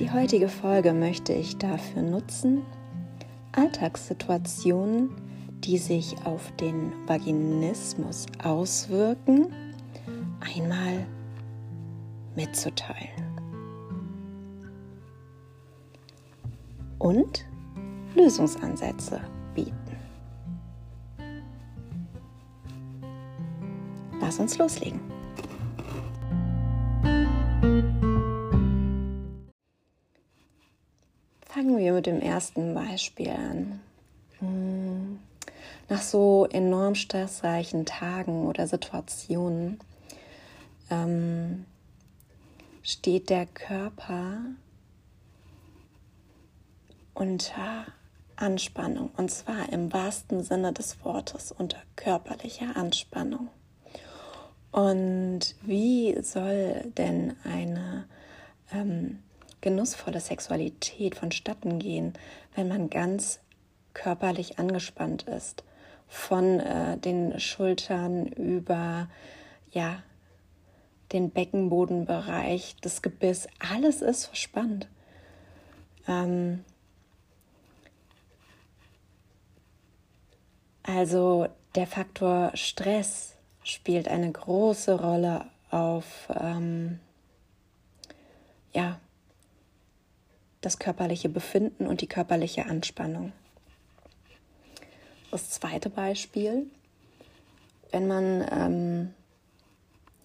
Die heutige Folge möchte ich dafür nutzen, Alltagssituationen, die sich auf den Vaginismus auswirken, einmal mitzuteilen. Und Lösungsansätze bieten. Lass uns loslegen. Mit dem ersten Beispiel an. Hm, nach so enorm stressreichen Tagen oder Situationen ähm, steht der Körper unter Anspannung und zwar im wahrsten Sinne des Wortes unter körperlicher Anspannung. Und wie soll denn eine ähm, genussvolle Sexualität vonstatten gehen, wenn man ganz körperlich angespannt ist? Von äh, den Schultern über ja, den Beckenbodenbereich, das Gebiss, alles ist verspannt. Ähm, also der Faktor Stress spielt eine große Rolle auf ähm, ja, das körperliche Befinden und die körperliche Anspannung. Das zweite Beispiel, wenn man ähm,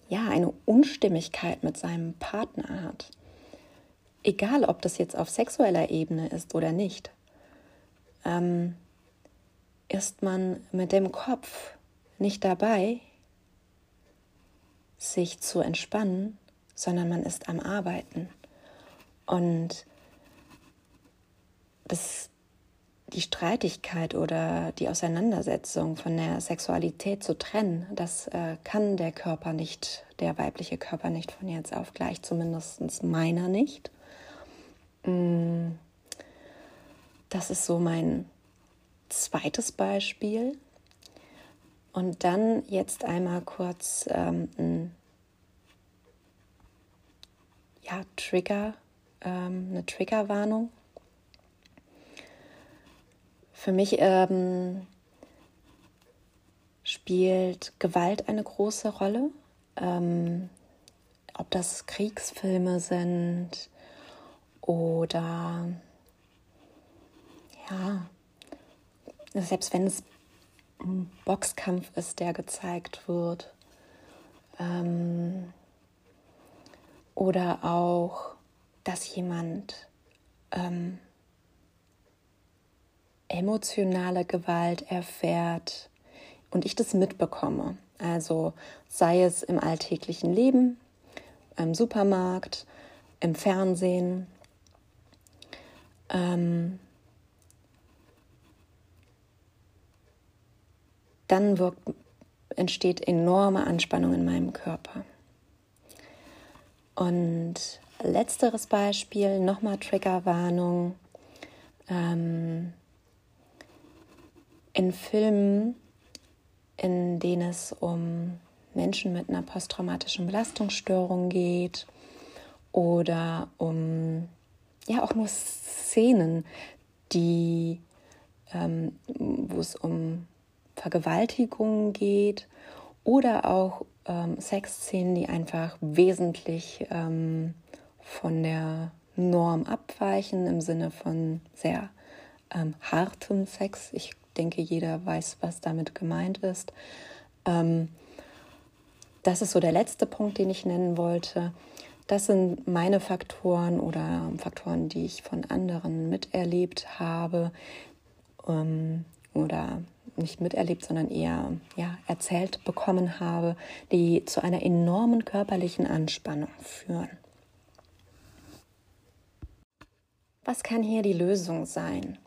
ja eine Unstimmigkeit mit seinem Partner hat, egal ob das jetzt auf sexueller Ebene ist oder nicht, ähm, ist man mit dem Kopf nicht dabei, sich zu entspannen, sondern man ist am Arbeiten. Und das, die Streitigkeit oder die Auseinandersetzung von der Sexualität zu trennen, das äh, kann der Körper nicht, der weibliche Körper nicht von jetzt auf gleich, zumindest meiner nicht. Mm, das ist so mein zweites Beispiel. Und dann jetzt einmal kurz ähm, ein ja, Trigger, ähm, eine Triggerwarnung. Für mich ähm, spielt Gewalt eine große Rolle. Ähm, ob das Kriegsfilme sind oder ja, selbst wenn es Boxkampf ist, der gezeigt wird. Ähm, oder auch, dass jemand ähm, emotionale Gewalt erfährt und ich das mitbekomme. Also sei es im alltäglichen Leben, im Supermarkt, im Fernsehen. Ähm, dann wirkt, entsteht enorme Anspannung in meinem Körper. Und letzteres Beispiel, nochmal Triggerwarnung. Ähm, in Filmen, in denen es um Menschen mit einer posttraumatischen Belastungsstörung geht oder um ja auch nur Szenen, die ähm, wo es um Vergewaltigungen geht oder auch ähm, Sexszenen, die einfach wesentlich ähm, von der Norm abweichen im Sinne von sehr ähm, hartem Sex. Ich denke, jeder weiß, was damit gemeint ist. Ähm, das ist so der letzte Punkt, den ich nennen wollte. Das sind meine Faktoren oder Faktoren, die ich von anderen miterlebt habe ähm, oder nicht miterlebt, sondern eher ja, erzählt bekommen habe, die zu einer enormen körperlichen Anspannung führen. Was kann hier die Lösung sein?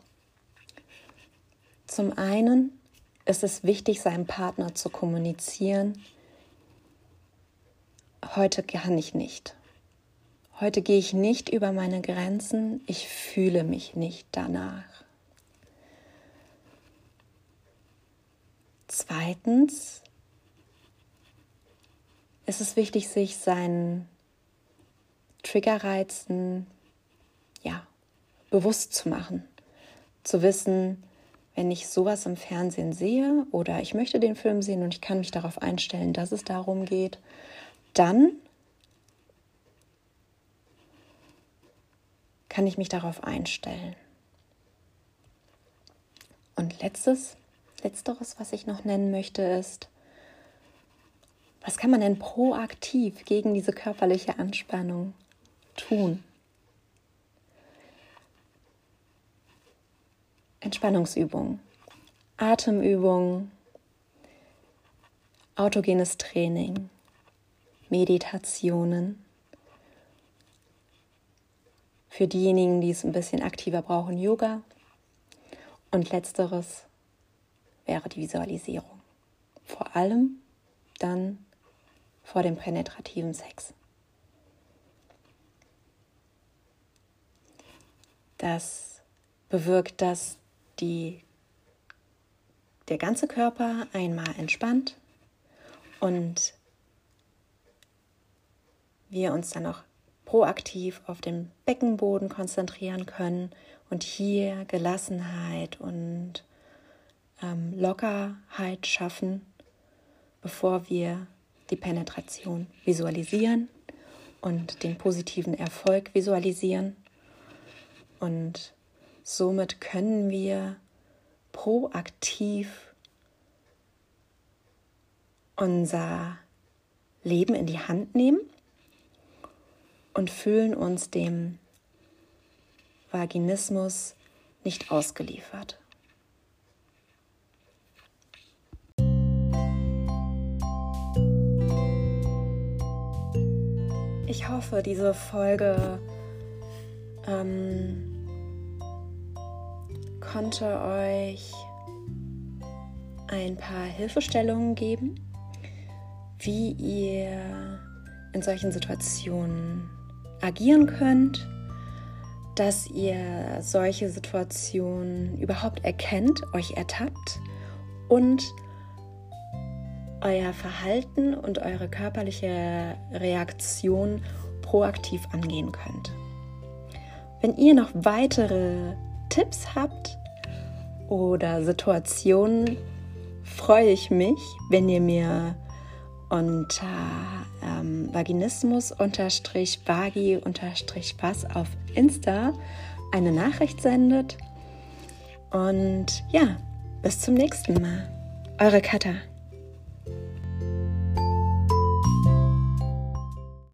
Zum einen ist es wichtig, seinem Partner zu kommunizieren, heute kann ich nicht. Heute gehe ich nicht über meine Grenzen, ich fühle mich nicht danach. Zweitens ist es wichtig, sich seinen Triggerreizen bewusst zu machen. Zu wissen, wenn ich sowas im Fernsehen sehe oder ich möchte den Film sehen und ich kann mich darauf einstellen, dass es darum geht, dann kann ich mich darauf einstellen. Und letztes, letzteres, was ich noch nennen möchte, ist, was kann man denn proaktiv gegen diese körperliche Anspannung tun? Entspannungsübungen, Atemübungen, autogenes Training, Meditationen. Für diejenigen, die es ein bisschen aktiver brauchen, Yoga. Und letzteres wäre die Visualisierung. Vor allem dann vor dem penetrativen Sex. Das bewirkt, dass die, der ganze Körper einmal entspannt und wir uns dann auch proaktiv auf den Beckenboden konzentrieren können und hier Gelassenheit und ähm, Lockerheit schaffen, bevor wir die Penetration visualisieren und den positiven Erfolg visualisieren. Und somit können wir proaktiv unser Leben in die Hand nehmen und fühlen uns dem Vaginismus nicht ausgeliefert. Ich hoffe, diese Folge ähm, konnte euch ein paar Hilfestellungen geben, wie ihr in solchen Situationen agieren könnt, dass ihr solche Situationen überhaupt erkennt, euch ertappt und euer Verhalten und eure körperliche Reaktion proaktiv angehen könnt. Wenn ihr noch weitere Tipps habt oder Situationen, freue ich mich, wenn ihr mir unter ähm, Vaginismus-Vagi-Pass auf Insta eine Nachricht sendet. Und ja, bis zum nächsten Mal. Eure Katha.